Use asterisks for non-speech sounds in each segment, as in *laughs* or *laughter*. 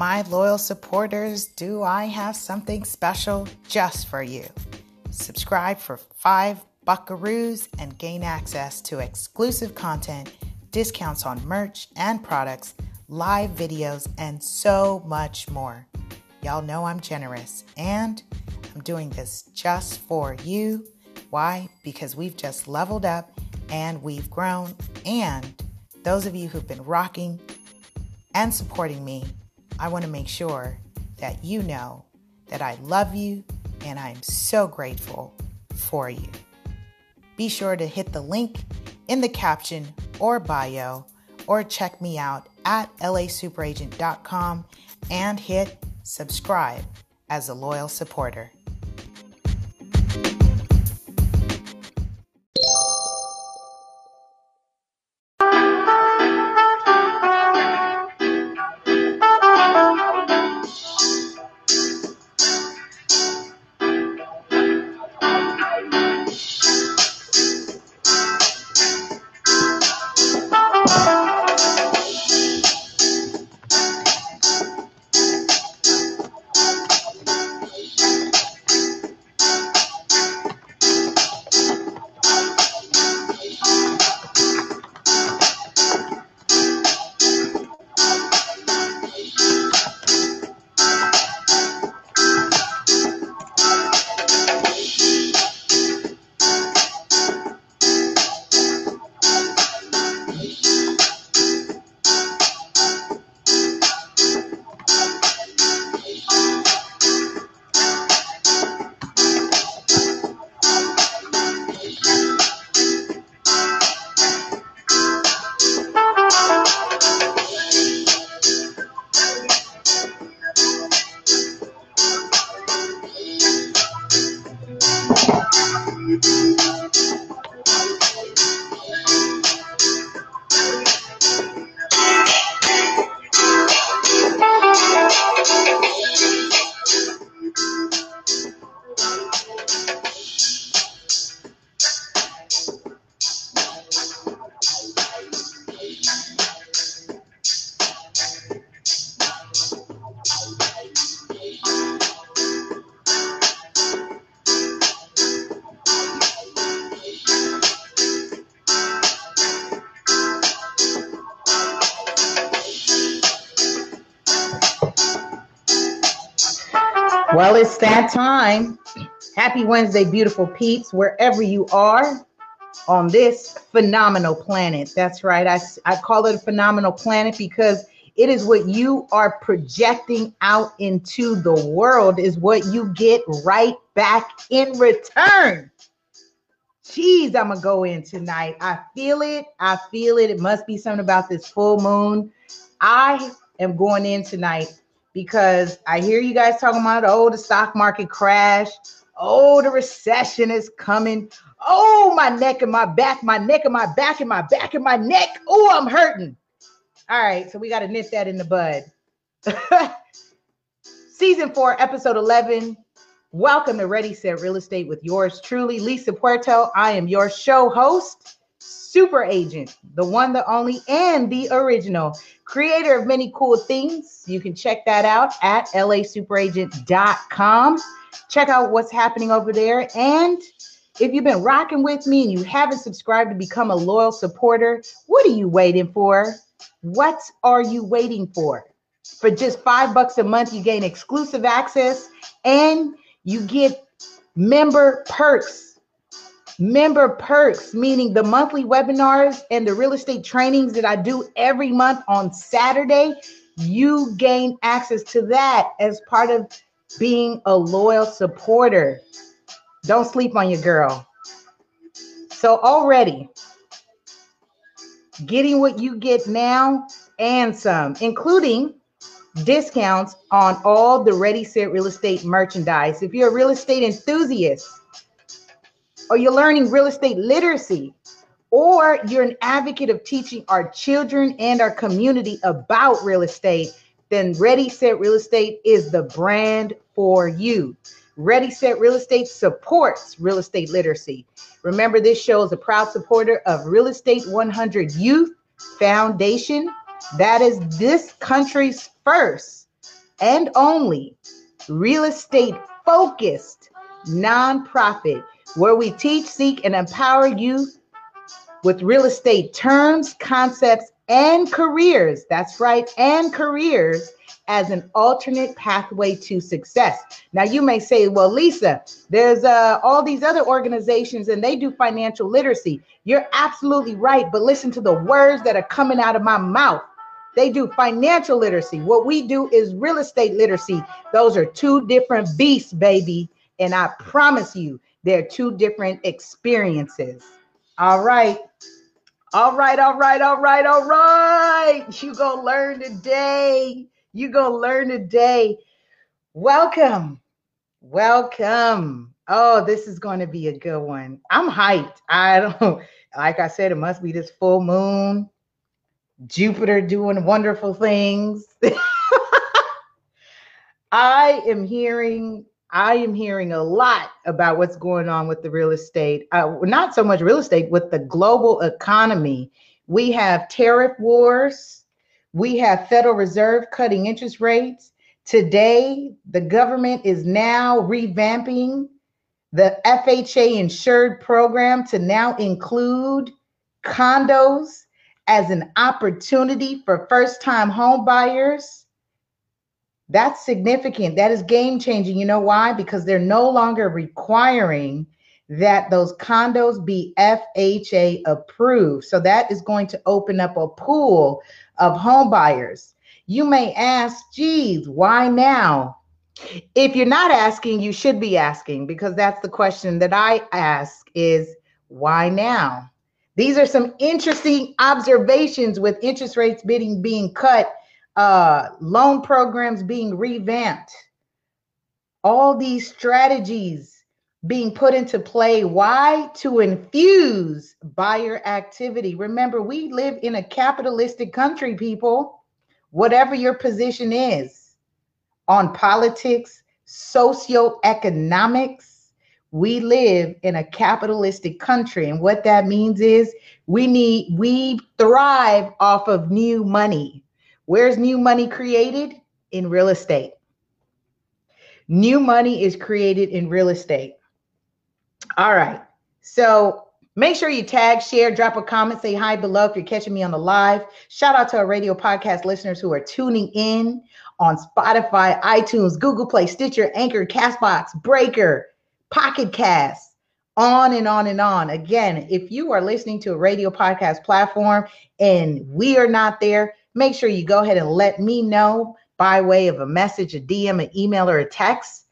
My loyal supporters, do I have something special just for you? Subscribe for five buckaroos and gain access to exclusive content, discounts on merch and products, live videos, and so much more. Y'all know I'm generous and I'm doing this just for you. Why? Because we've just leveled up and we've grown. And those of you who've been rocking and supporting me, I want to make sure that you know that I love you and I'm so grateful for you. Be sure to hit the link in the caption or bio or check me out at lasuperagent.com and hit subscribe as a loyal supporter. Wednesday, beautiful peeps, wherever you are on this phenomenal planet. That's right. I, I call it a phenomenal planet because it is what you are projecting out into the world, is what you get right back in return. Jeez, I'm gonna go in tonight. I feel it. I feel it. It must be something about this full moon. I am going in tonight because I hear you guys talking about, oh, the stock market crash. Oh, the recession is coming. Oh, my neck and my back, my neck and my back and my back and my neck. Oh, I'm hurting. All right, so we got to nip that in the bud. *laughs* Season four, episode 11. Welcome to Ready Set Real Estate with yours truly, Lisa Puerto. I am your show host, super agent, the one, the only, and the original creator of many cool things. You can check that out at lasuperagent.com. Check out what's happening over there. And if you've been rocking with me and you haven't subscribed to become a loyal supporter, what are you waiting for? What are you waiting for? For just five bucks a month, you gain exclusive access and you get member perks member perks, meaning the monthly webinars and the real estate trainings that I do every month on Saturday. You gain access to that as part of being a loyal supporter. Don't sleep on your girl. So, already getting what you get now and some, including discounts on all the Ready Set Real Estate merchandise. If you're a real estate enthusiast, or you're learning real estate literacy, or you're an advocate of teaching our children and our community about real estate, then Ready Set Real Estate is the brand for you. Ready Set Real Estate supports real estate literacy. Remember, this show is a proud supporter of Real Estate 100 Youth Foundation. That is this country's first and only real estate focused nonprofit where we teach, seek, and empower youth with real estate terms, concepts, and careers. That's right, and careers as an alternate pathway to success. Now you may say, well, Lisa, there's uh, all these other organizations and they do financial literacy. You're absolutely right, but listen to the words that are coming out of my mouth. They do financial literacy. What we do is real estate literacy. Those are two different beasts, baby. And I promise you, they're two different experiences. All right. All right, all right, all right, all right. You gonna learn today. You gonna learn today. Welcome. Welcome. Oh, this is going to be a good one. I'm hyped. I don't *laughs* like I said, it must be this full moon. Jupiter doing wonderful things. *laughs* I am hearing I am hearing a lot about what's going on with the real estate, uh, not so much real estate, with the global economy. We have tariff wars, we have Federal Reserve cutting interest rates. Today, the government is now revamping the FHA insured program to now include condos as an opportunity for first time home buyers that's significant. That is game changing. You know why? Because they're no longer requiring that those condos be FHA approved. So that is going to open up a pool of home buyers. You may ask, geez, why now? If you're not asking, you should be asking because that's the question that I ask is why now? These are some interesting observations with interest rates being being cut uh, loan programs being revamped, all these strategies being put into play. Why? To infuse buyer activity. Remember, we live in a capitalistic country, people, whatever your position is on politics, socioeconomics. We live in a capitalistic country. And what that means is we need, we thrive off of new money Where's new money created? In real estate. New money is created in real estate. All right. So make sure you tag, share, drop a comment, say hi below if you're catching me on the live. Shout out to our radio podcast listeners who are tuning in on Spotify, iTunes, Google Play, Stitcher, Anchor, Castbox, Breaker, Pocket Cast, on and on and on. Again, if you are listening to a radio podcast platform and we are not there, make sure you go ahead and let me know by way of a message, a DM, an email, or a text.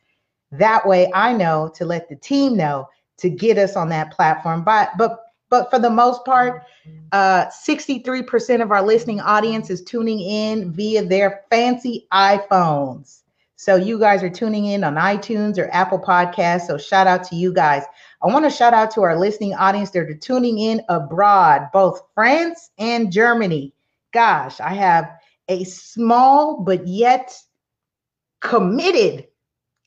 That way I know to let the team know to get us on that platform. But but but for the most part, uh, 63% of our listening audience is tuning in via their fancy iPhones. So you guys are tuning in on iTunes or Apple Podcasts. So shout out to you guys. I want to shout out to our listening audience that are tuning in abroad, both France and Germany gosh, I have a small but yet committed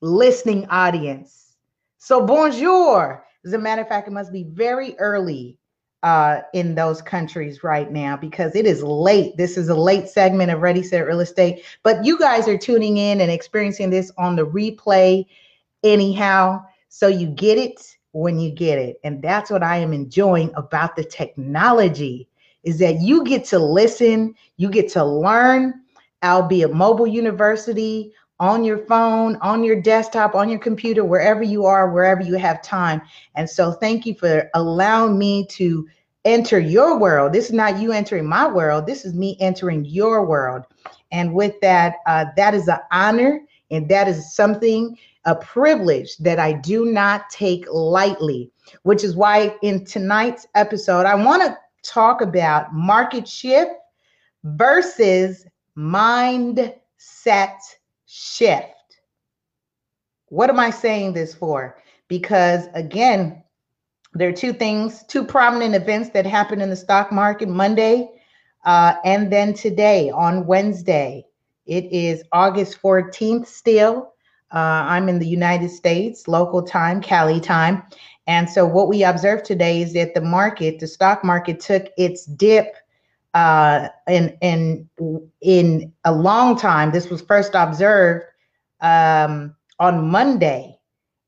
listening audience. So, bonjour. As a matter of fact, it must be very early uh, in those countries right now because it is late. This is a late segment of Ready Set Real Estate, but you guys are tuning in and experiencing this on the replay anyhow. So you get it when you get it. And that's what I am enjoying about the technology is that you get to listen, you get to learn, I'll be albeit mobile university, on your phone, on your desktop, on your computer, wherever you are, wherever you have time. And so thank you for allowing me to enter your world. This is not you entering my world. This is me entering your world. And with that, uh, that is an honor and that is something, a privilege that I do not take lightly, which is why in tonight's episode, I want to talk about market shift versus mindset shift. What am I saying this for? Because again, there are two things, two prominent events that happened in the stock market Monday uh, and then today on Wednesday. It is August 14th still. Uh, I'm in the United States, local time, Cali time. And so what we observed today is that the market, the stock market took its dip uh, in in in a long time. This was first observed um, on Monday,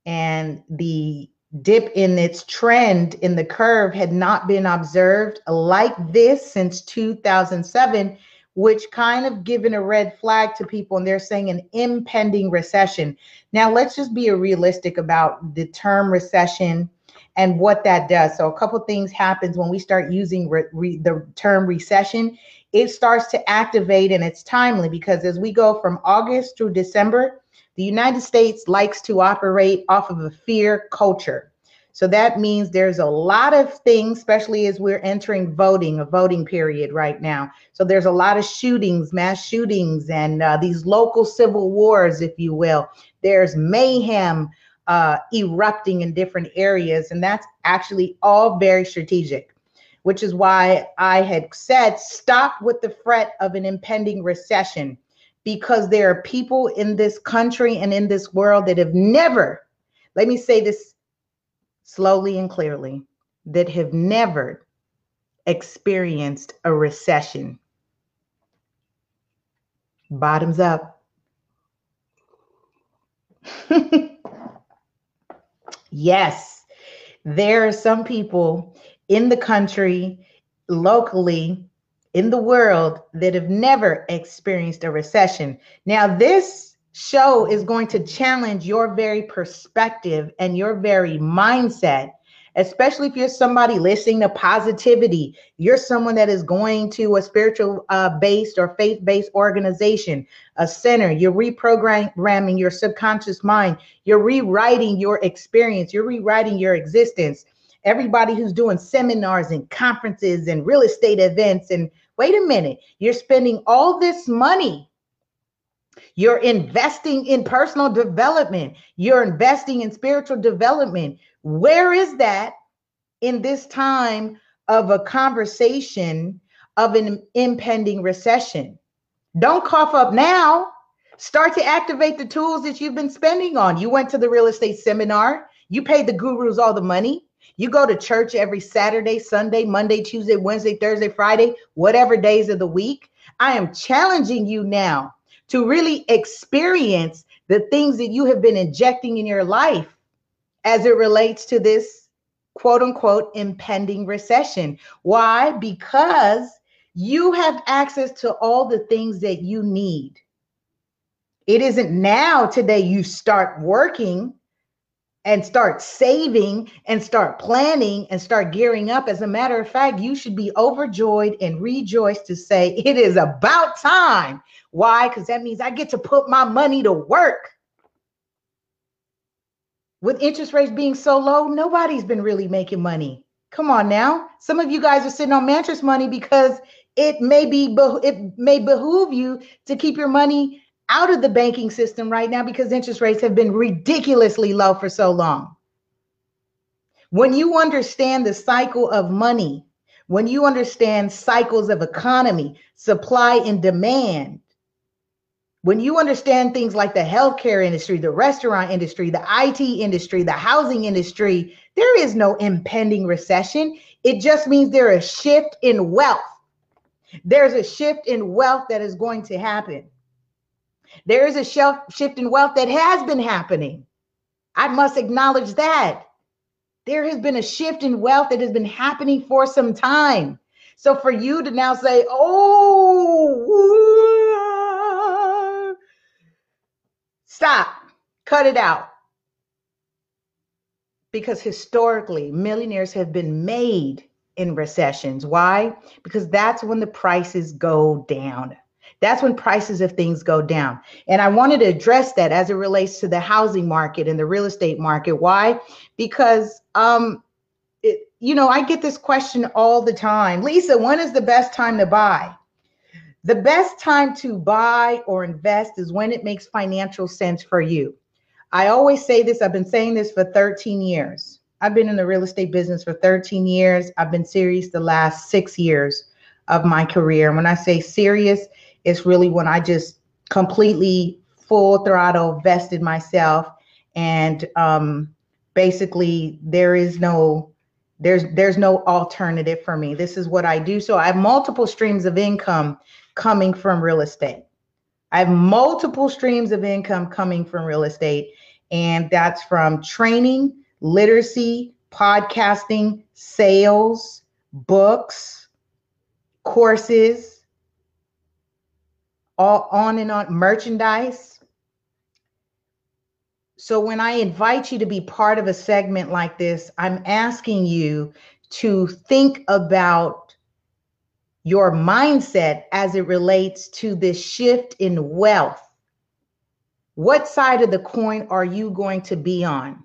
and the dip in its trend in the curve had not been observed like this since 2007 which kind of given a red flag to people and they're saying an impending recession. Now let's just be realistic about the term recession and what that does. So a couple things happens when we start using re- re- the term recession. It starts to activate and it's timely because as we go from august through december the United States likes to operate off of a fear culture. So that means there's a lot of things, especially as we're entering voting, a voting period right now. So there's a lot of shootings, mass shootings, and uh, these local civil wars, if you will. There's mayhem uh, erupting in different areas, and that's actually all very strategic, which is why I had said stop with the fret of an impending recession because there are people in this country and in this world that have never, let me say this slowly and clearly, that have never experienced a recession. Bottoms up. *laughs* yes, there are some people in the country, locally, in the world that have never experienced a recession. Now, this show is going to challenge your very perspective and your very mindset, especially if you're somebody listening to positivity. You're someone that is going to a spiritual uh, based or faith based organization, a center. You're reprogramming your subconscious mind. You're rewriting your experience. You're rewriting your existence everybody who's doing seminars and conferences and real estate events and Wait a minute. You're spending all this money. You're investing in personal development. You're investing in spiritual development. Where is that in this time of a conversation of an impending recession? Don't cough up now. Start to activate the tools that you've been spending on. You went to the real estate seminar, you paid the gurus all the money. You go to church every Saturday, Sunday, Monday, Tuesday, Wednesday, Thursday, Friday, whatever days of the week. I am challenging you now to really experience the things that you have been injecting in your life as it relates to this quote unquote impending recession. Why? Because you have access to all the things that you need. It isn't now, today, you start working and start saving and start planning and start gearing up. As a matter of fact, you should be overjoyed and rejoiced to say it is about time. Why? Because that means I get to put my money to work. With interest rates being so low, nobody's been really making money. Come on now. Some of you guys are sitting on mattress money because it may be it may behoove you to keep your money out of the banking system right now because interest rates have been ridiculously low for so long. When you understand the cycle of money, when you understand cycles of economy, supply and demand, when you understand things like the healthcare industry, the restaurant industry, the IT industry, the housing industry, there is no impending recession. It just means there is a shift in wealth. There's a shift in wealth that is going to happen. There is a shift in wealth that has been happening. I must acknowledge that. There has been a shift in wealth that has been happening for some time. So for you to now say, oh, stop, cut it out. Because historically, millionaires have been made in recessions. Why? Because that's when the prices go down. That's when prices of things go down. And I wanted to address that as it relates to the housing market and the real estate market. Why? Because um it, you know, I get this question all the time. Lisa, when is the best time to buy? The best time to buy or invest is when it makes financial sense for you. I always say this, I've been saying this for 13 years. I've been in the real estate business for 13 years. I've been serious the last six years of my career. And when I say serious, it's really when I just completely full throttle vested myself and um, basically there is no There's there's no alternative for me. This is what I do. So I have multiple streams of income coming from real estate. I have multiple streams of income coming from real estate, and that's from training, literacy, podcasting, sales, books, courses, all on and on, merchandise. So when I invite you to be part of a segment like this, I'm asking you to think about your mindset as it relates to this shift in wealth. What side of the coin are you going to be on?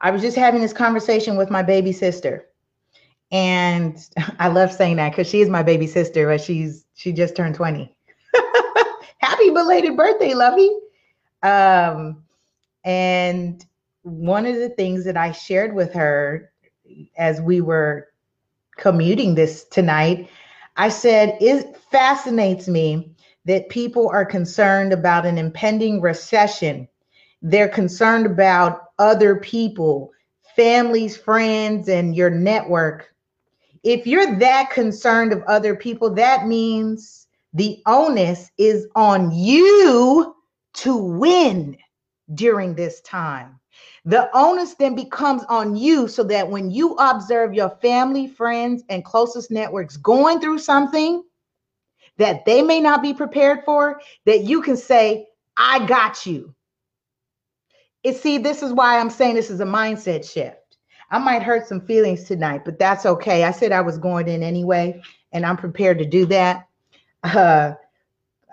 I was just having this conversation with my baby sister. And *laughs* I love saying that because she is my baby sister, but she's she just turned 20. *laughs* Happy belated birthday, Lovey. Um, and one of the things that I shared with her as we were commuting this tonight, I said, it fascinates me that people are concerned about an impending recession. They're concerned about other people, families, friends, and your network. If you're that concerned of other people, that means the onus is on you to win during this time. The onus then becomes on you so that when you observe your family, friends, and closest networks going through something that they may not be prepared for, that you can say, I got you. It see, this is why I'm saying this is a mindset shift. I might hurt some feelings tonight, but that's okay. I said I was going in anyway, and I'm prepared to do that. Uh,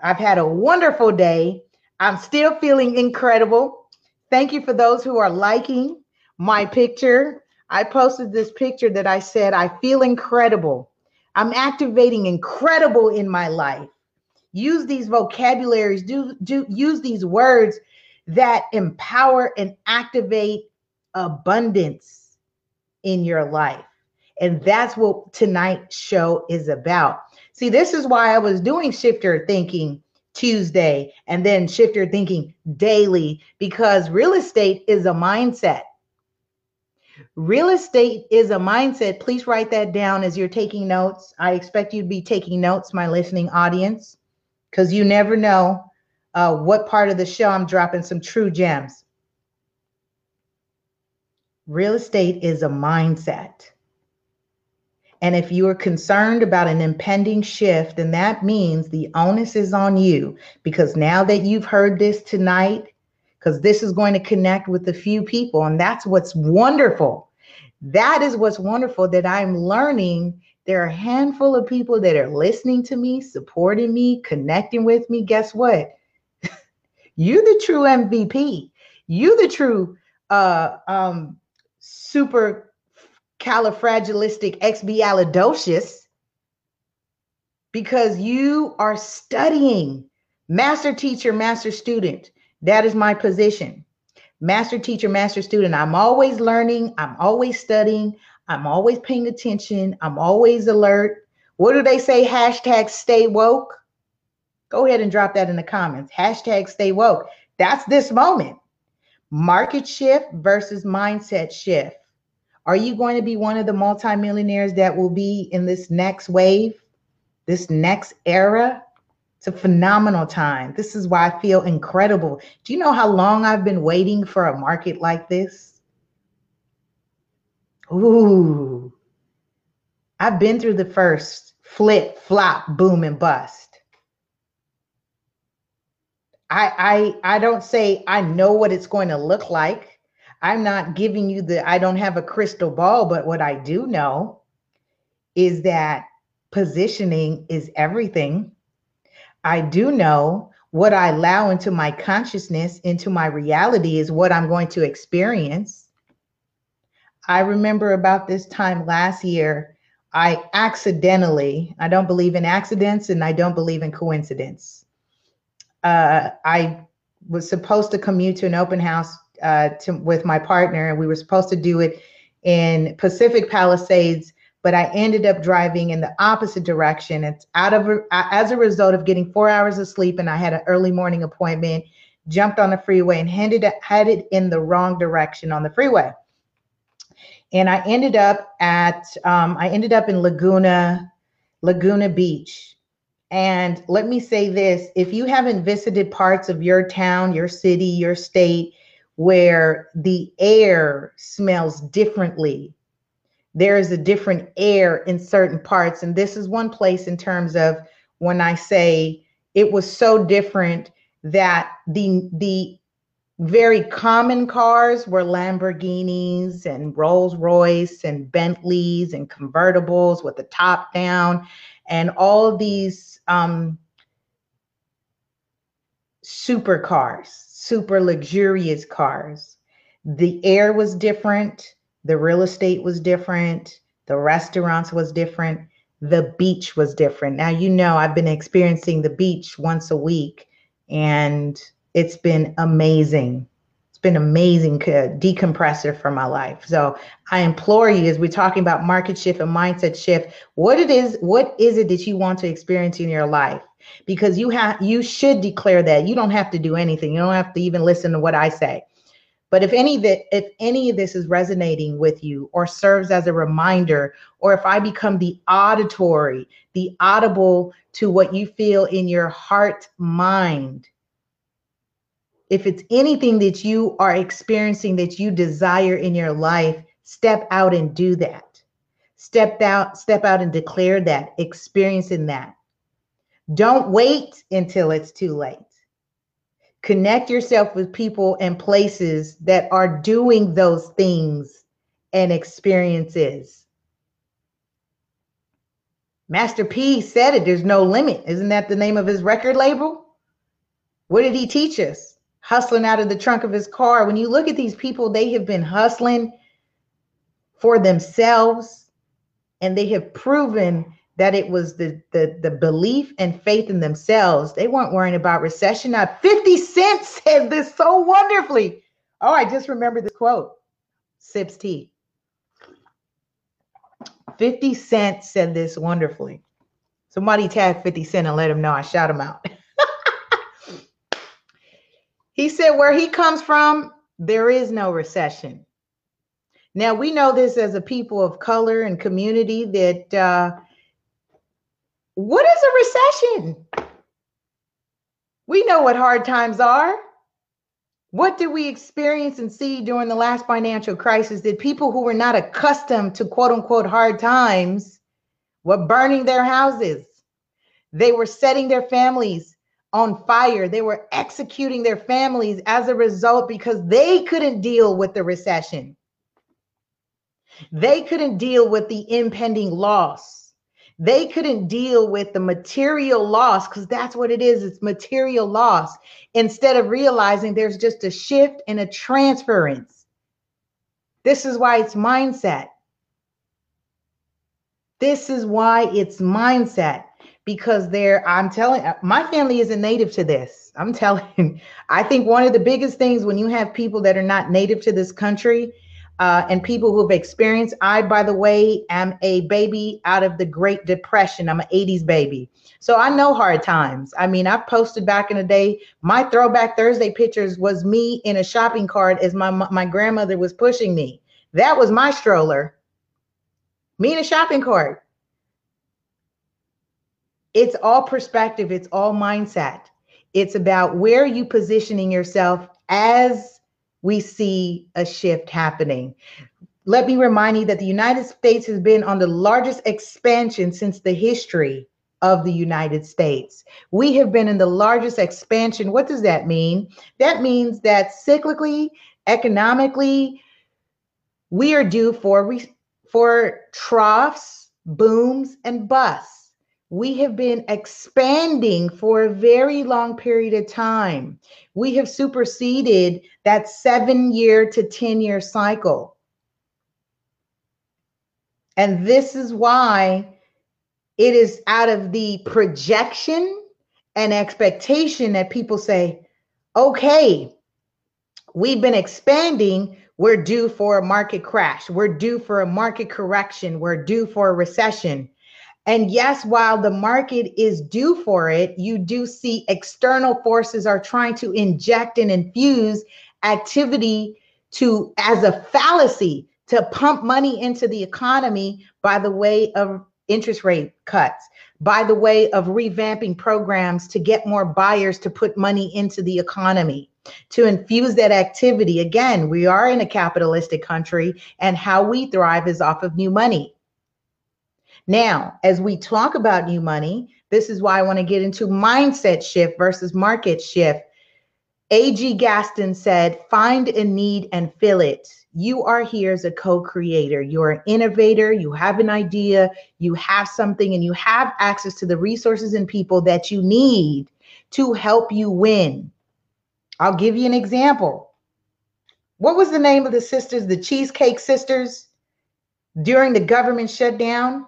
I've had a wonderful day. I'm still feeling incredible. Thank you for those who are liking my picture. I posted this picture that I said, I feel incredible. I'm activating incredible in my life. Use these vocabularies, do, do use these words that empower and activate abundance in your life. And that's what tonight's show is about. See, this is why I was doing shifter thinking Tuesday and then shift your thinking daily because real estate is a mindset. Real estate is a mindset. Please write that down as you're taking notes. I expect you to be taking notes, my listening audience, because you never know uh, what part of the show I'm dropping some true gems. Real estate is a mindset. And if you are concerned about an impending shift, then that means the onus is on you because now that you've heard this tonight, because this is going to connect with a few people, and that's what's wonderful. That is what's wonderful that I'm learning. There are a handful of people that are listening to me, supporting me, connecting with me. Guess what? *laughs* You're the true MVP. You the true uh um super califragilistic because you are studying master teacher, master student. That is my position. Master teacher, master student. I'm always learning. I'm always studying. I'm always paying attention. I'm always alert. What do they say? Hashtag stay woke. Go ahead and drop that in the comments. Hashtag stay woke. That's this moment. Market shift versus mindset shift. Are you going to be one of the multimillionaires that will be in this next wave, this next era? It's a phenomenal time. This is why I feel incredible. Do you know how long I've been waiting for a market like this? Ooh, I've been through the first flip, flop, boom, and bust. I I I don't say I know what it's going to look like. I'm not giving you the, I don't have a crystal ball, but what I do know is that positioning is everything. I do know what I allow into my consciousness, into my reality, is what I'm going to experience. I remember about this time last year, I accidentally, I don't believe in accidents and I don't believe in coincidence. Uh, I was supposed to commute to an open house uh, to, with my partner, and we were supposed to do it in Pacific Palisades, but I ended up driving in the opposite direction. It's out of as a result of getting four hours of sleep, and I had an early morning appointment. Jumped on the freeway and headed headed in the wrong direction on the freeway. and I ended up at um, I ended up in Laguna Laguna Beach. And let me say this: if you haven't visited parts of your town, your city, your state where the air smells differently, there is a different air in certain parts, and this is one place in terms of when I say it was so different that the the very common cars were Lamborghinis and Rolls Royce and Bentleys and convertibles with the top down and all these um, super cars, super luxurious cars. The air was different, the real estate was different, the restaurants was different, the beach was different. Now you know I've been experiencing the beach once a week and it's been amazing. Been amazing decompressor for my life. So I implore you, as we're talking about market shift and mindset shift, what it is, what is it that you want to experience in your life? Because you have, you should declare that. You don't have to do anything. You don't have to even listen to what I say. But if any that if any of this is resonating with you or serves as a reminder, or if I become the auditory, the audible to what you feel in your heart mind, if it's anything that you are experiencing that you desire in your life, step out and do that. Step out, step out and declare that, experiencing that. Don't wait until it's too late. Connect yourself with people and places that are doing those things and experiences. Master P said it, there's no limit. Isn't that the name of his record label? What did he teach us? Hustling out of the trunk of his car. When you look at these people, they have been hustling for themselves and they have proven that it was the, the, the belief and faith in themselves. They weren't worrying about recession. Now, 50 Cent said this so wonderfully. Oh, I just remember this quote Sips tea. 50 Cent said this wonderfully. Somebody tag 50 Cent and let him know I shout him out. *laughs* He said, where he comes from, there is no recession. Now, we know this as a people of color and community that uh, what is a recession? We know what hard times are. What did we experience and see during the last financial crisis? Did people who were not accustomed to quote unquote hard times were burning their houses? They were setting their families on fire. They were executing their families as a result because they couldn't deal with the recession. They couldn't deal with the impending loss. They couldn't deal with the material loss because that's what it is it's material loss. Instead of realizing there's just a shift and a transference. This is why it's mindset. This is why it's mindset because they're i'm telling my family isn't native to this. I'm telling *laughs* i think one of the biggest things when you have people that are not native to this country uh, and people who have experienced i by the way am a baby out of the great depression. I'm an 80s baby. So i know hard times. I mean i've posted back in the day my throwback thursday pictures was me in a shopping cart as my my grandmother was pushing me. That was my stroller. Me in a shopping cart it's all perspective, it's all mindset. It's about where you positioning yourself as we see a shift happening. Let me remind you that the United States has been on the largest expansion since the history of the United States. We have been in the largest expansion. What does that mean? That means that cyclically, economically, we are due for for troughs, booms, and busts we have been expanding for a very long period of time. We have superseded that seven year to 10 year cycle. And this is why it is out of the projection and expectation that people say, okay, we've been expanding. We're due for a market crash. We're due for a market correction. We're due for a recession. And yes, while the market is due for it, you do see external forces are trying to inject and infuse activity to as a fallacy to pump money into the economy by the way of interest rate cuts, by the way of revamping programs to get more buyers to put money into the economy, to infuse that activity. Again, we are in a capitalistic country, and how we thrive is off of new money. Now, as we talk about new money, this is why I want to get into mindset shift versus market shift. A.G. Gaston said, find a need and fill it. You are here as a co-creator. You're an innovator. You have an idea. You have something and you have access to the resources and people that you need to help you win. I'll give you an example. What was the name of the sisters the cheesecake sisters during the government shutdown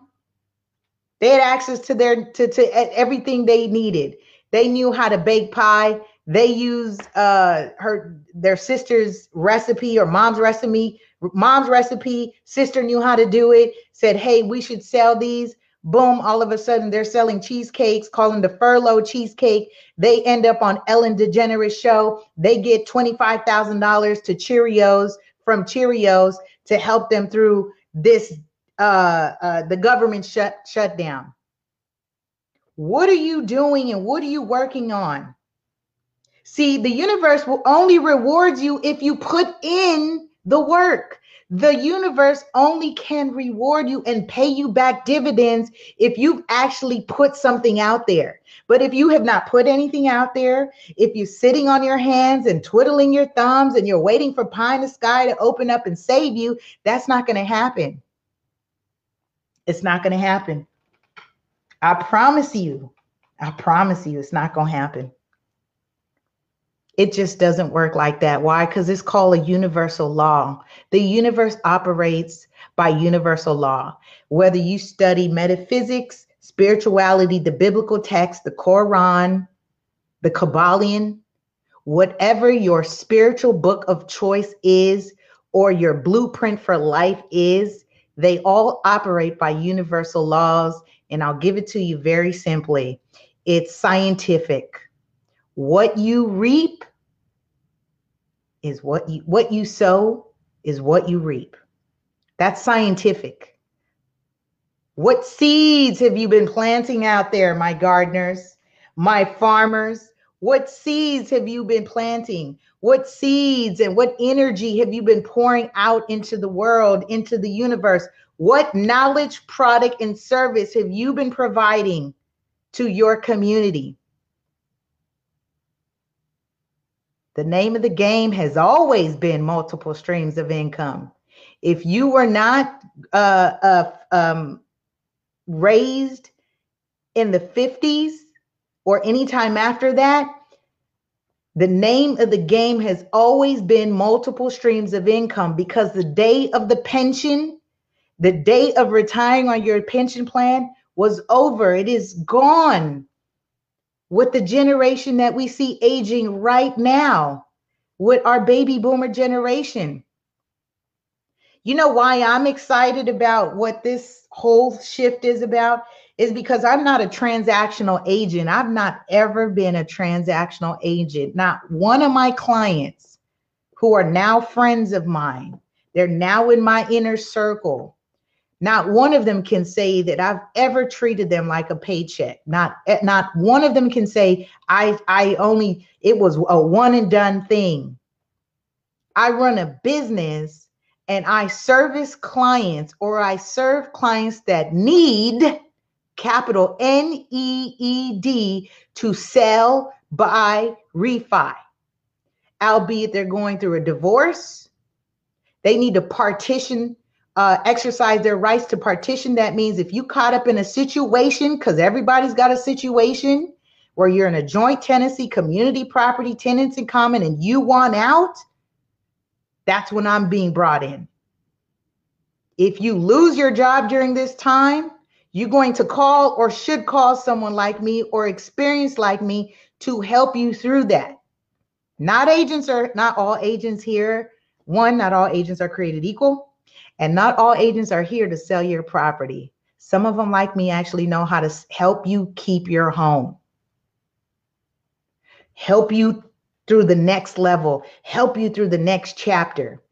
they had access to their to, to everything they needed. They knew how to bake pie. They used uh her their sister's recipe or mom's recipe mom's recipe. Sister knew how to do it. Said hey we should sell these. Boom all of a sudden they're selling cheesecakes calling the furlough cheesecake. They end up on ellen degeneres show. They get $25000 to cheerios from cheerios to help them through this uh, uh the government shut shutdown what are you doing and what are you working on See, the universe will only reward you if you put in the work. The universe only can reward you and pay you back dividends if you've actually put something out there. But if you have not put anything out there, if you're sitting on your hands and twiddling your thumbs and you're waiting for pie in the sky to open up and save you, that's not going to happen. It's not going to happen. I promise you. I promise you, it's not going to happen. It just doesn't work like that. Why? Because it's called a universal law. The universe operates by universal law. Whether you study metaphysics, spirituality, the biblical text, the Quran, the Kybalion, whatever your spiritual book of choice is, or your blueprint for life is, they all operate by universal laws. And I'll give it to you very simply it's scientific. What you reap is what you what you sow is what you reap. That's scientific. What seeds have you been planting out there, my gardeners, my farmers? What seeds have you been planting? What seeds and what energy have you been pouring out into the world, into the universe? What knowledge, product, and service have you been providing to your community? The name of the game has always been multiple streams of income. If you were not uh, uh, um, raised in the 50s or any time after that, the name of the game has always been multiple streams of income because the day of the pension, the day of retiring on your pension plan was over. It is gone with the generation that we see aging right now, with our baby boomer generation. You know why I'm excited about what this whole shift is about? Is because I'm not a transactional agent. I've not ever been a transactional agent. Not one of my clients who are now friends of mine, they're now in my inner circle not one of them can say that I've ever treated them like a paycheck. Not eh, not one of them can say I I only it was a one and done thing. I run a business and I service clients or I serve clients that need capital N E E D to sell, buy, refi. Albeit they're going through a divorce, they need to partition uh, exercise their rights to partition. That means if you caught up in a situation, because everybody's got a situation where you're in a joint tenancy, community property, tenants in common, and you want out, that's when I'm being brought in. If you lose your job during this time, you're going to call or should call someone like me or experience like me to help you through that. Not agents are not all agents here. One, not all agents are created equal. And not all agents are here to sell your property. Some of them, like me, actually know how to help you keep your home, help you through the next level, help you through the next chapter.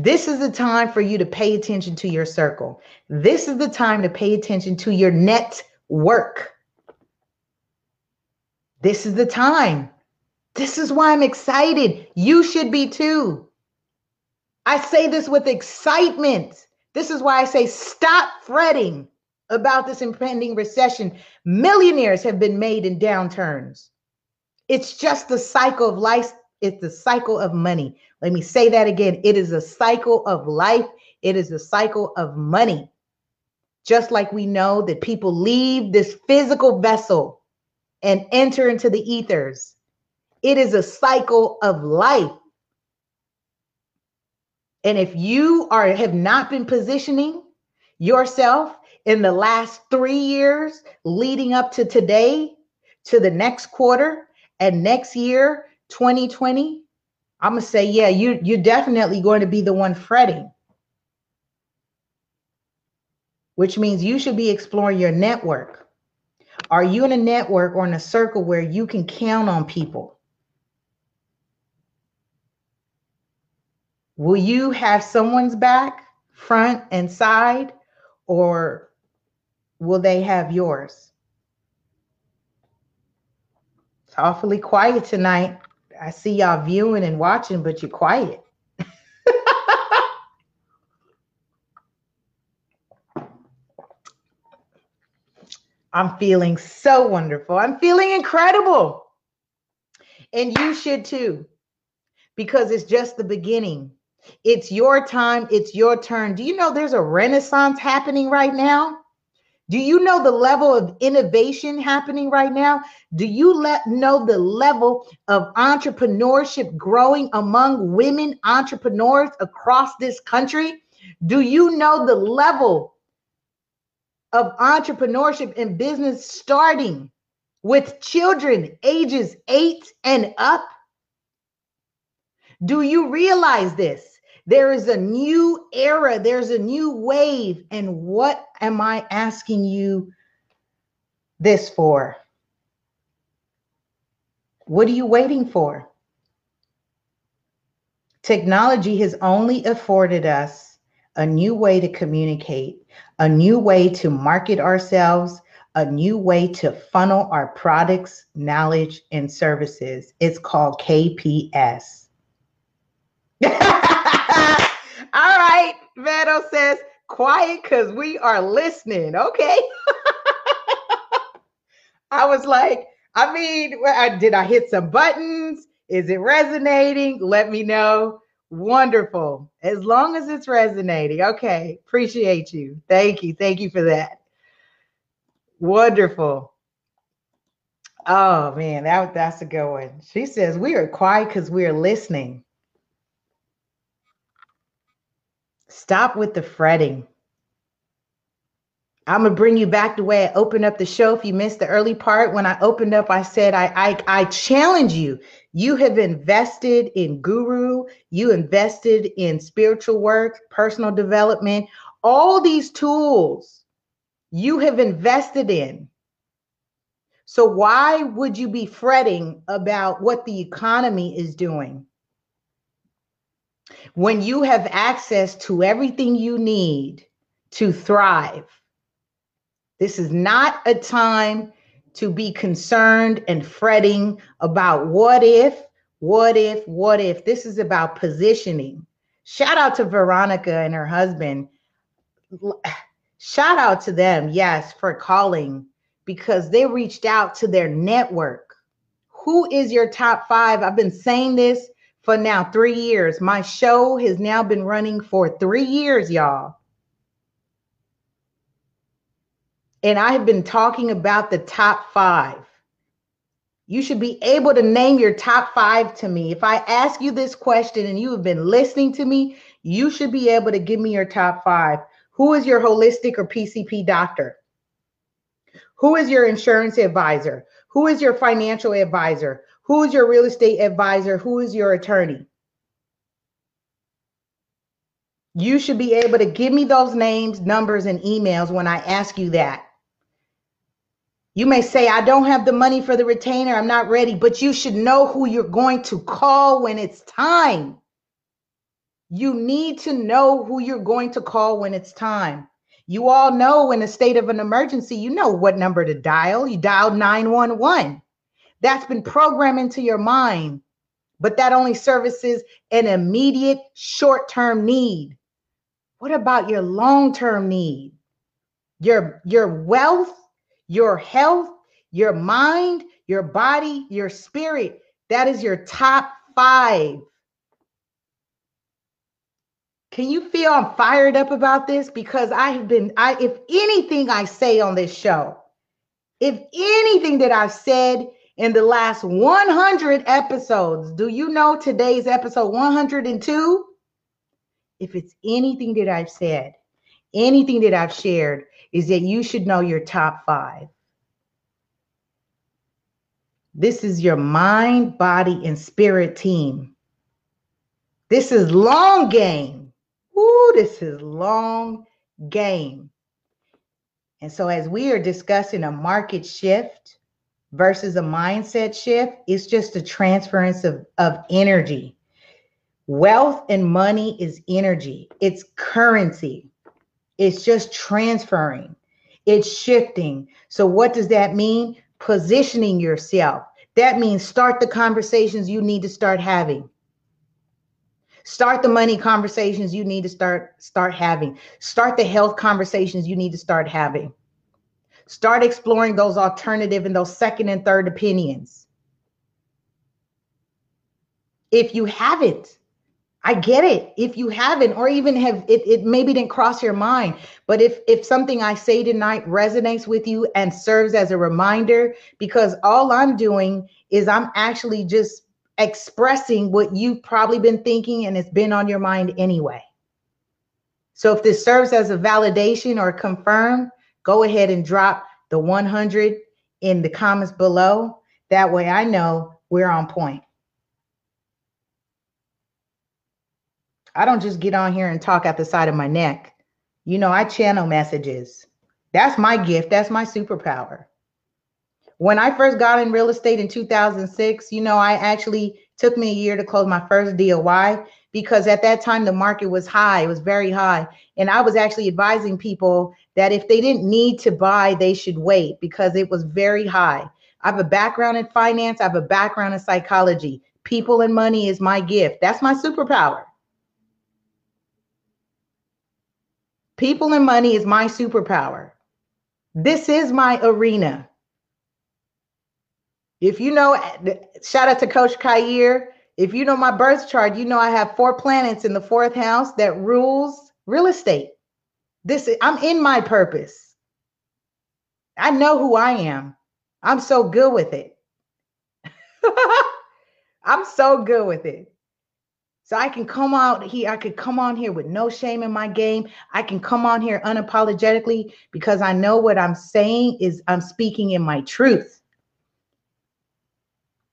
This is the time for you to pay attention to your circle. This is the time to pay attention to your network. This is the time. This is why I'm excited. You should be too. I say this with excitement. This is why I say stop fretting about this impending recession. Millionaires have been made in downturns. It's just the cycle of life. It's the cycle of money. Let me say that again. It is a cycle of life. It is a cycle of money. Just like we know that people leave this physical vessel and enter into the ethers, it is a cycle of life. And if you are have not been positioning yourself in the last 3 years leading up to today to the next quarter and next year 2020 I'm gonna say, yeah, you you're definitely going to be the one fretting. Which means you should be exploring your network. Are you in a network or in a circle where you can count on people? Will you have someone's back, front and side, or will they have yours? It's awfully quiet tonight. I see y'all viewing and watching, but you're quiet. *laughs* I'm feeling so wonderful. I'm feeling incredible. And you should too, because it's just the beginning. It's your time, it's your turn. Do you know there's a renaissance happening right now? Do you know the level of innovation happening right now? Do you let know the level of entrepreneurship growing among women entrepreneurs across this country? Do you know the level of entrepreneurship and business starting with children ages 8 and up? Do you realize this? There is a new era, there's a new wave. And what am I asking you this for? What are you waiting for? Technology has only afforded us a new way to communicate, a new way to market ourselves, a new way to funnel our products, knowledge, and services. It's called KPS. *laughs* *laughs* All right, Vado says, quiet because we are listening. Okay. *laughs* I was like, I mean, did I hit some buttons? Is it resonating? Let me know. Wonderful. As long as it's resonating. Okay. Appreciate you. Thank you. Thank you for that. Wonderful. Oh man, that, that's a good one. She says we are quiet because we are listening. Stop with the fretting. I'm gonna bring you back the way I opened up the show. If you missed the early part, when I opened up, I said I I, I challenge you. You have invested in guru, you invested in spiritual work, personal development, all these tools you have invested in. So why would you be fretting about what the economy is doing? When you have access to everything you need to thrive. This is not a time to be concerned and fretting about what if, what if, what if. This is about positioning. Shout out to Veronica and her husband. Shout out to them, yes, for calling because they reached out to their network. Who is your top five? I've been saying this for now three years. My show has now been running for three years, y'all. And I have been talking about the top five. You should be able to name your top five to me. If I ask you this question and you have been listening to me, you should be able to give me your top five. Who is your holistic or PCP doctor? Who is your insurance advisor? Who is your financial advisor? Who is your real estate advisor? Who is your attorney? You should be able to give me those names, numbers, and emails when I ask you that. You may say, I don't have the money for the retainer. I'm not ready, but you should know who you're going to call when it's time. You need to know who you're going to call when it's time. You all know in a state of an emergency, you know what number to dial. You dial 911. That's been programmed into your mind, but that only services an immediate short term need. What about your long term need? Your, your wealth, your health, your mind, your body, your spirit. That is your top five. Can you feel I'm fired up about this? Because I have been, I if anything I say on this show, if anything that I've said in the last 100 episodes, do you know today's episode 102? If it's anything that I've said, anything that I've shared, is that you should know your top five. This is your mind, body, and spirit team. This is long game. Ooh, this is long game. And so, as we are discussing a market shift versus a mindset shift, it's just a transference of, of energy. Wealth and money is energy, it's currency, it's just transferring, it's shifting. So, what does that mean? Positioning yourself. That means start the conversations you need to start having start the money conversations you need to start start having start the health conversations you need to start having start exploring those alternative and those second and third opinions if you haven't i get it if you haven't or even have it, it maybe didn't cross your mind but if if something i say tonight resonates with you and serves as a reminder because all i'm doing is i'm actually just expressing what you've probably been thinking and it's been on your mind anyway. So if this serves as a validation or confirm, go ahead and drop the 100 in the comments below. That way I know we're on point. I don't just get on here and talk at the side of my neck. You know, I channel messages. That's my gift. That's my superpower. When I first got in real estate in 2006, you know, I actually took me a year to close my first deal. Why? Because at that time the market was high, it was very high. And I was actually advising people that if they didn't need to buy, they should wait because it was very high. I have a background in finance, I have a background in psychology. People and money is my gift. That's my superpower. People and money is my superpower. This is my arena. If you know, shout out to Coach Kair. If you know my birth chart, you know I have four planets in the fourth house that rules real estate. This I'm in my purpose. I know who I am. I'm so good with it. *laughs* I'm so good with it. So I can come out here, I could come on here with no shame in my game. I can come on here unapologetically because I know what I'm saying is I'm speaking in my truth.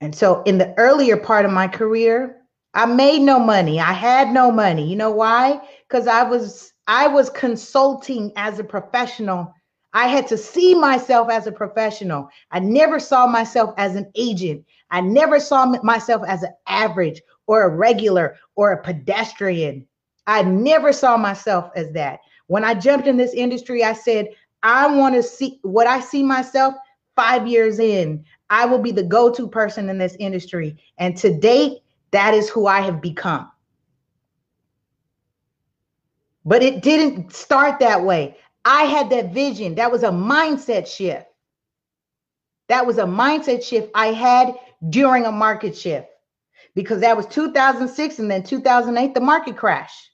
And so in the earlier part of my career, I made no money. I had no money. You know why? Cuz I was I was consulting as a professional. I had to see myself as a professional. I never saw myself as an agent. I never saw myself as an average or a regular or a pedestrian. I never saw myself as that. When I jumped in this industry, I said, I want to see what I see myself five years in. I will be the go to person in this industry. And to date, that is who I have become. But it didn't start that way. I had that vision. That was a mindset shift. That was a mindset shift I had during a market shift because that was 2006 and then 2008, the market crash.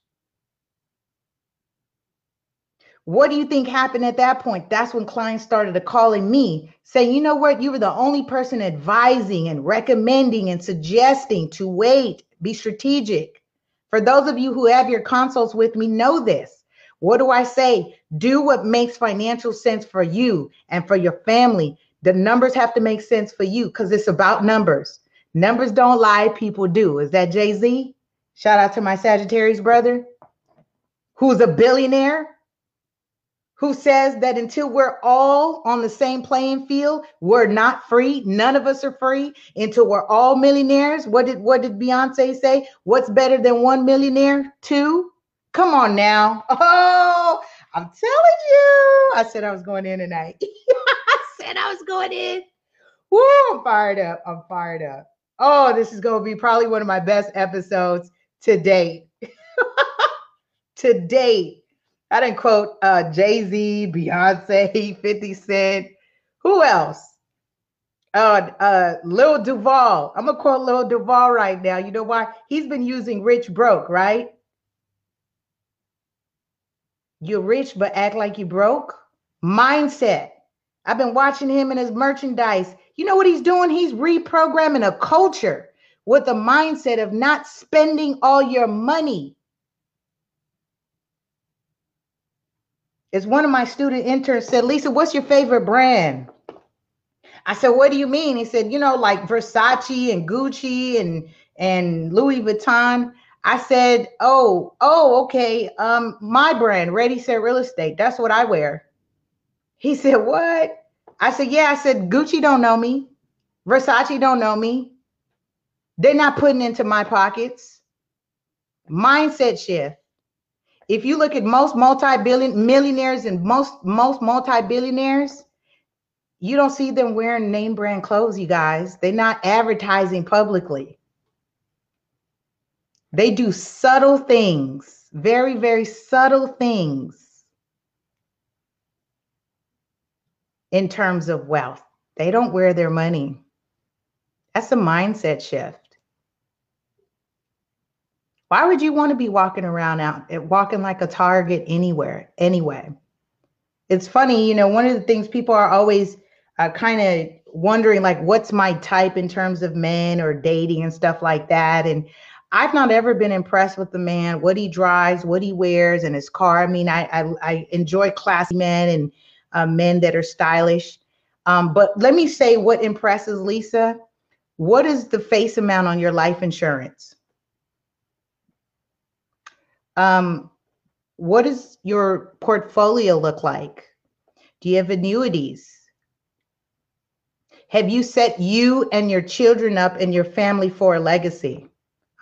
What do you think happened at that point? That's when clients started calling me saying, you know what, you were the only person advising and recommending and suggesting to wait, be strategic. For those of you who have your consults with me, know this. What do I say? Do what makes financial sense for you and for your family. The numbers have to make sense for you because it's about numbers. Numbers don't lie, people do. Is that Jay Z? Shout out to my Sagittarius brother who's a billionaire who says that until we're all on the same playing field, we're not free. None of us are free until we're all millionaires. What did what did Beyonce say? What's better than one millionaire? Two? Come on now. Oh, I'm telling you. I said I was going in tonight. *laughs* I said I was going in. Woo, I'm fired up. I'm fired up. Oh, this is going to be probably one of my best episodes to date. *laughs* to date. I didn't quote uh, Jay Z, Beyonce, *laughs* 50 Cent. Who else? Uh, uh, Lil Duval. I'm gonna quote Lil Duval right now. You know why? He's been using rich broke, right? You're rich, but act like you broke. Mindset. I've been watching him and his merchandise. You know what he's doing? He's reprogramming a culture with a mindset of not spending all your money. As one of my student interns said, Lisa, what's your favorite brand? I said, what do you mean? He said, you know, like Versace and Gucci and and Louis Vuitton. I said, oh, oh, okay. Um, my brand, Ready Set Real Estate. That's what I wear. He *laughs* said, what? I said, yeah. I said, Gucci don't know me. Versace don't know me. They're not putting into my pockets. Mindset shift if you look at most multi-billion millionaires and most most multi-billionaires you don't see them wearing name brand clothes you guys. They're not advertising publicly. They do subtle things very very subtle things in terms of wealth. They don't wear their money. That's a mindset shift why would you want to be walking around out, eh, walking like a target anywhere, anyway? It's funny, you know, one of the things people are always uh, kind of wondering, like, what's my type in terms of men or dating and stuff like that. And I've not ever been impressed with the man, what he drives, what he wears, and his car. I mean, I I, I enjoy classy men and uh, men that are stylish. Um, but let me say what impresses Lisa. What is the face amount on your life insurance? Um, what does your portfolio look like? Do you have annuities? Have you set you and your children up and your family for a legacy?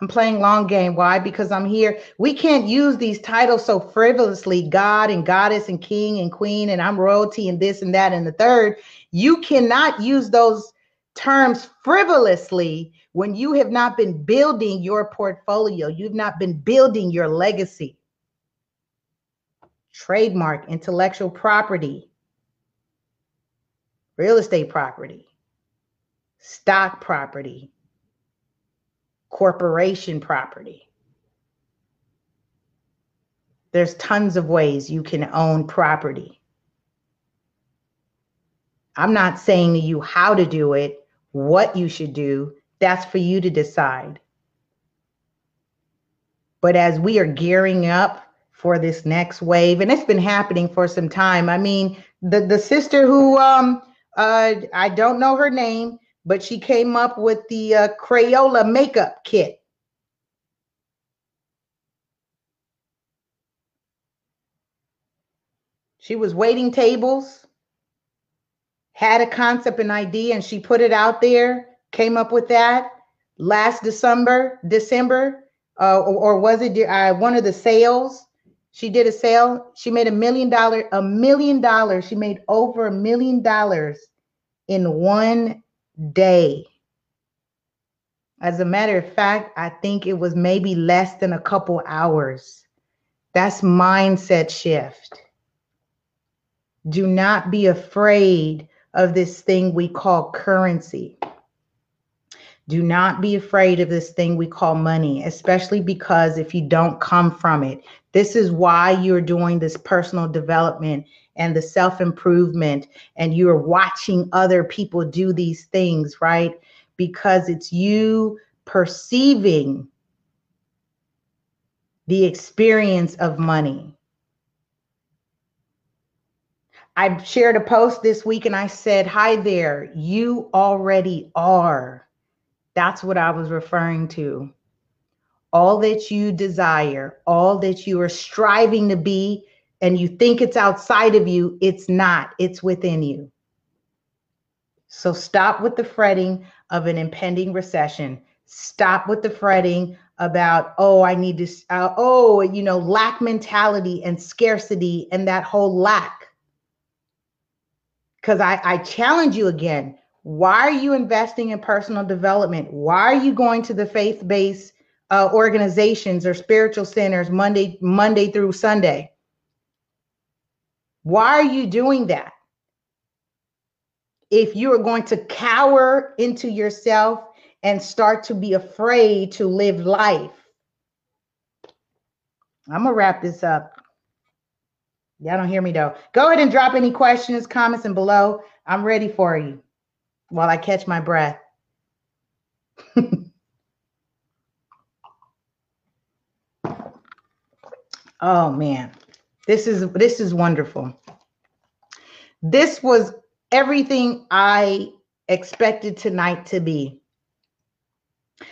I'm playing long game. Why? Because I'm here. We can't use these titles so frivolously God and goddess and king and queen and I'm royalty and this and that and the third. You cannot use those terms frivolously when you have not been building your portfolio, you've not been building your legacy. Trademark, intellectual property, real estate property, stock property, corporation property. There's tons of ways you can own property. I'm not saying to you how to do it, what you should do. That's for you to decide. But as we are gearing up for this next wave, and it's been happening for some time. I mean, the the sister who um uh I don't know her name, but she came up with the uh, Crayola makeup kit. She was waiting tables had a concept and idea and she put it out there, came up with that last December, December, uh, or, or, was it uh, one of the sales? She did a sale. She made a million dollar, a million dollars. She made over a million dollars in one day. As a matter of fact, I think it was maybe less than a couple hours. That's mindset shift. Do not be afraid of this thing we call currency. Do not be afraid of this thing we call money, especially because if you don't come from it, this is why you're doing this personal development and the self improvement, and you're watching other people do these things, right? Because it's you perceiving the experience of money. I shared a post this week and I said, Hi there, you already are. That's what I was referring to. All that you desire, all that you are striving to be, and you think it's outside of you, it's not, it's within you. So stop with the fretting of an impending recession. Stop with the fretting about, oh, I need to, uh, oh, you know, lack mentality and scarcity and that whole lack. Because I, I challenge you again why are you investing in personal development? Why are you going to the faith based uh, organizations or spiritual centers Monday, Monday through Sunday? Why are you doing that? If you are going to cower into yourself and start to be afraid to live life, I'm gonna wrap this up. Y'all don't hear me though. Go ahead and drop any questions, comments, and below. I'm ready for you while I catch my breath. *laughs* oh man. This is this is wonderful. This was everything I expected tonight to be.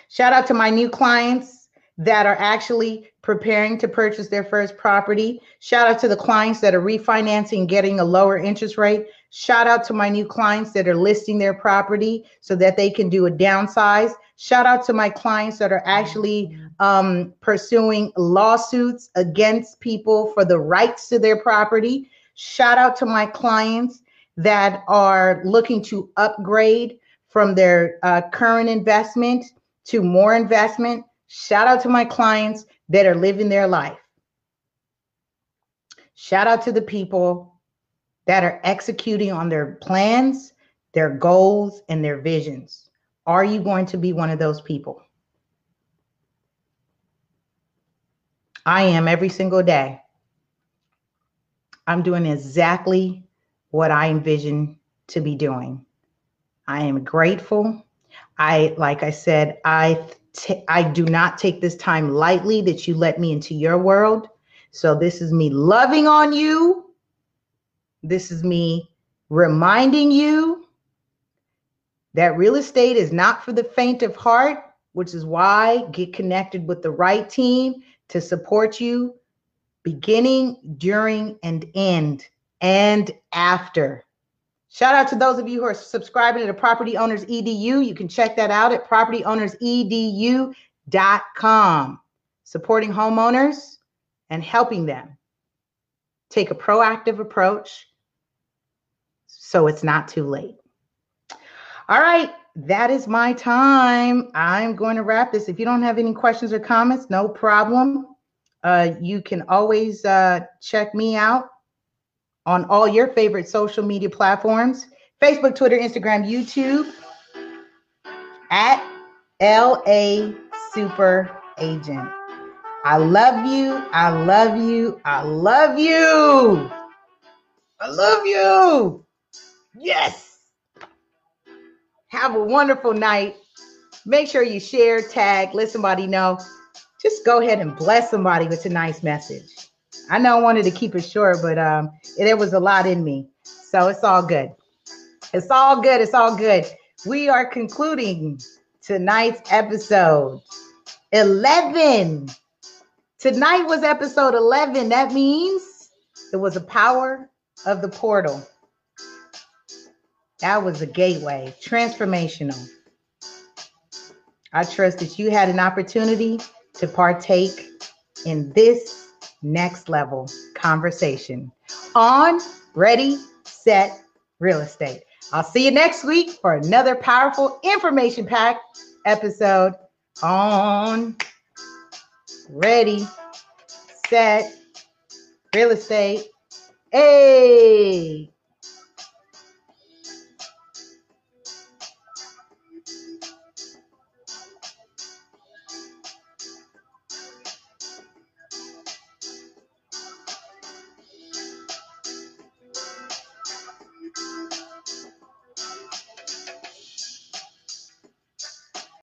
Shout out to my new clients that are actually preparing to purchase their first property. Shout out to the clients that are refinancing, getting a lower interest rate. Shout out to my new clients that are listing their property so that they can do a downsize. Shout out to my clients that are actually um, pursuing lawsuits against people for the rights to their property. Shout out to my clients that are looking to upgrade from their uh, current investment to more investment. Shout out to my clients that are living their life. Shout out to the people that are executing on their plans, their goals, and their visions. Are you going to be one of those people? I am every single day. I'm doing exactly what I envision to be doing. I am grateful. I, like I said, I t- I do not take this time lightly that you let me into your world. So this is me loving on you. This is me reminding you that real estate is not for the faint of heart, which is why get connected with the right team to support you beginning, during, and end, and after. Shout out to those of you who are subscribing to the Property Owners EDU. You can check that out at propertyownersedu.com. Supporting homeowners and helping them take a proactive approach so it's not too late. All right, that is my time. I'm going to wrap this. If you don't have any questions or comments, no problem. Uh, you can always uh, check me out on all your favorite social media platforms Facebook, Twitter, Instagram, YouTube at LA Super Agent. I love you. I love you. I love you. I love you. Yes. Have a wonderful night. Make sure you share, tag, let somebody know. Just go ahead and bless somebody with nice message. I know I wanted to keep it short, but um, there was a lot in me. So it's all good. It's all good. It's all good. We are concluding tonight's episode 11. Tonight was episode 11. That means it was a power of the portal. That was a gateway, transformational. I trust that you had an opportunity to partake in this next level conversation on Ready, Set, Real Estate. I'll see you next week for another powerful information packed episode on Ready, Set, Real Estate. Hey!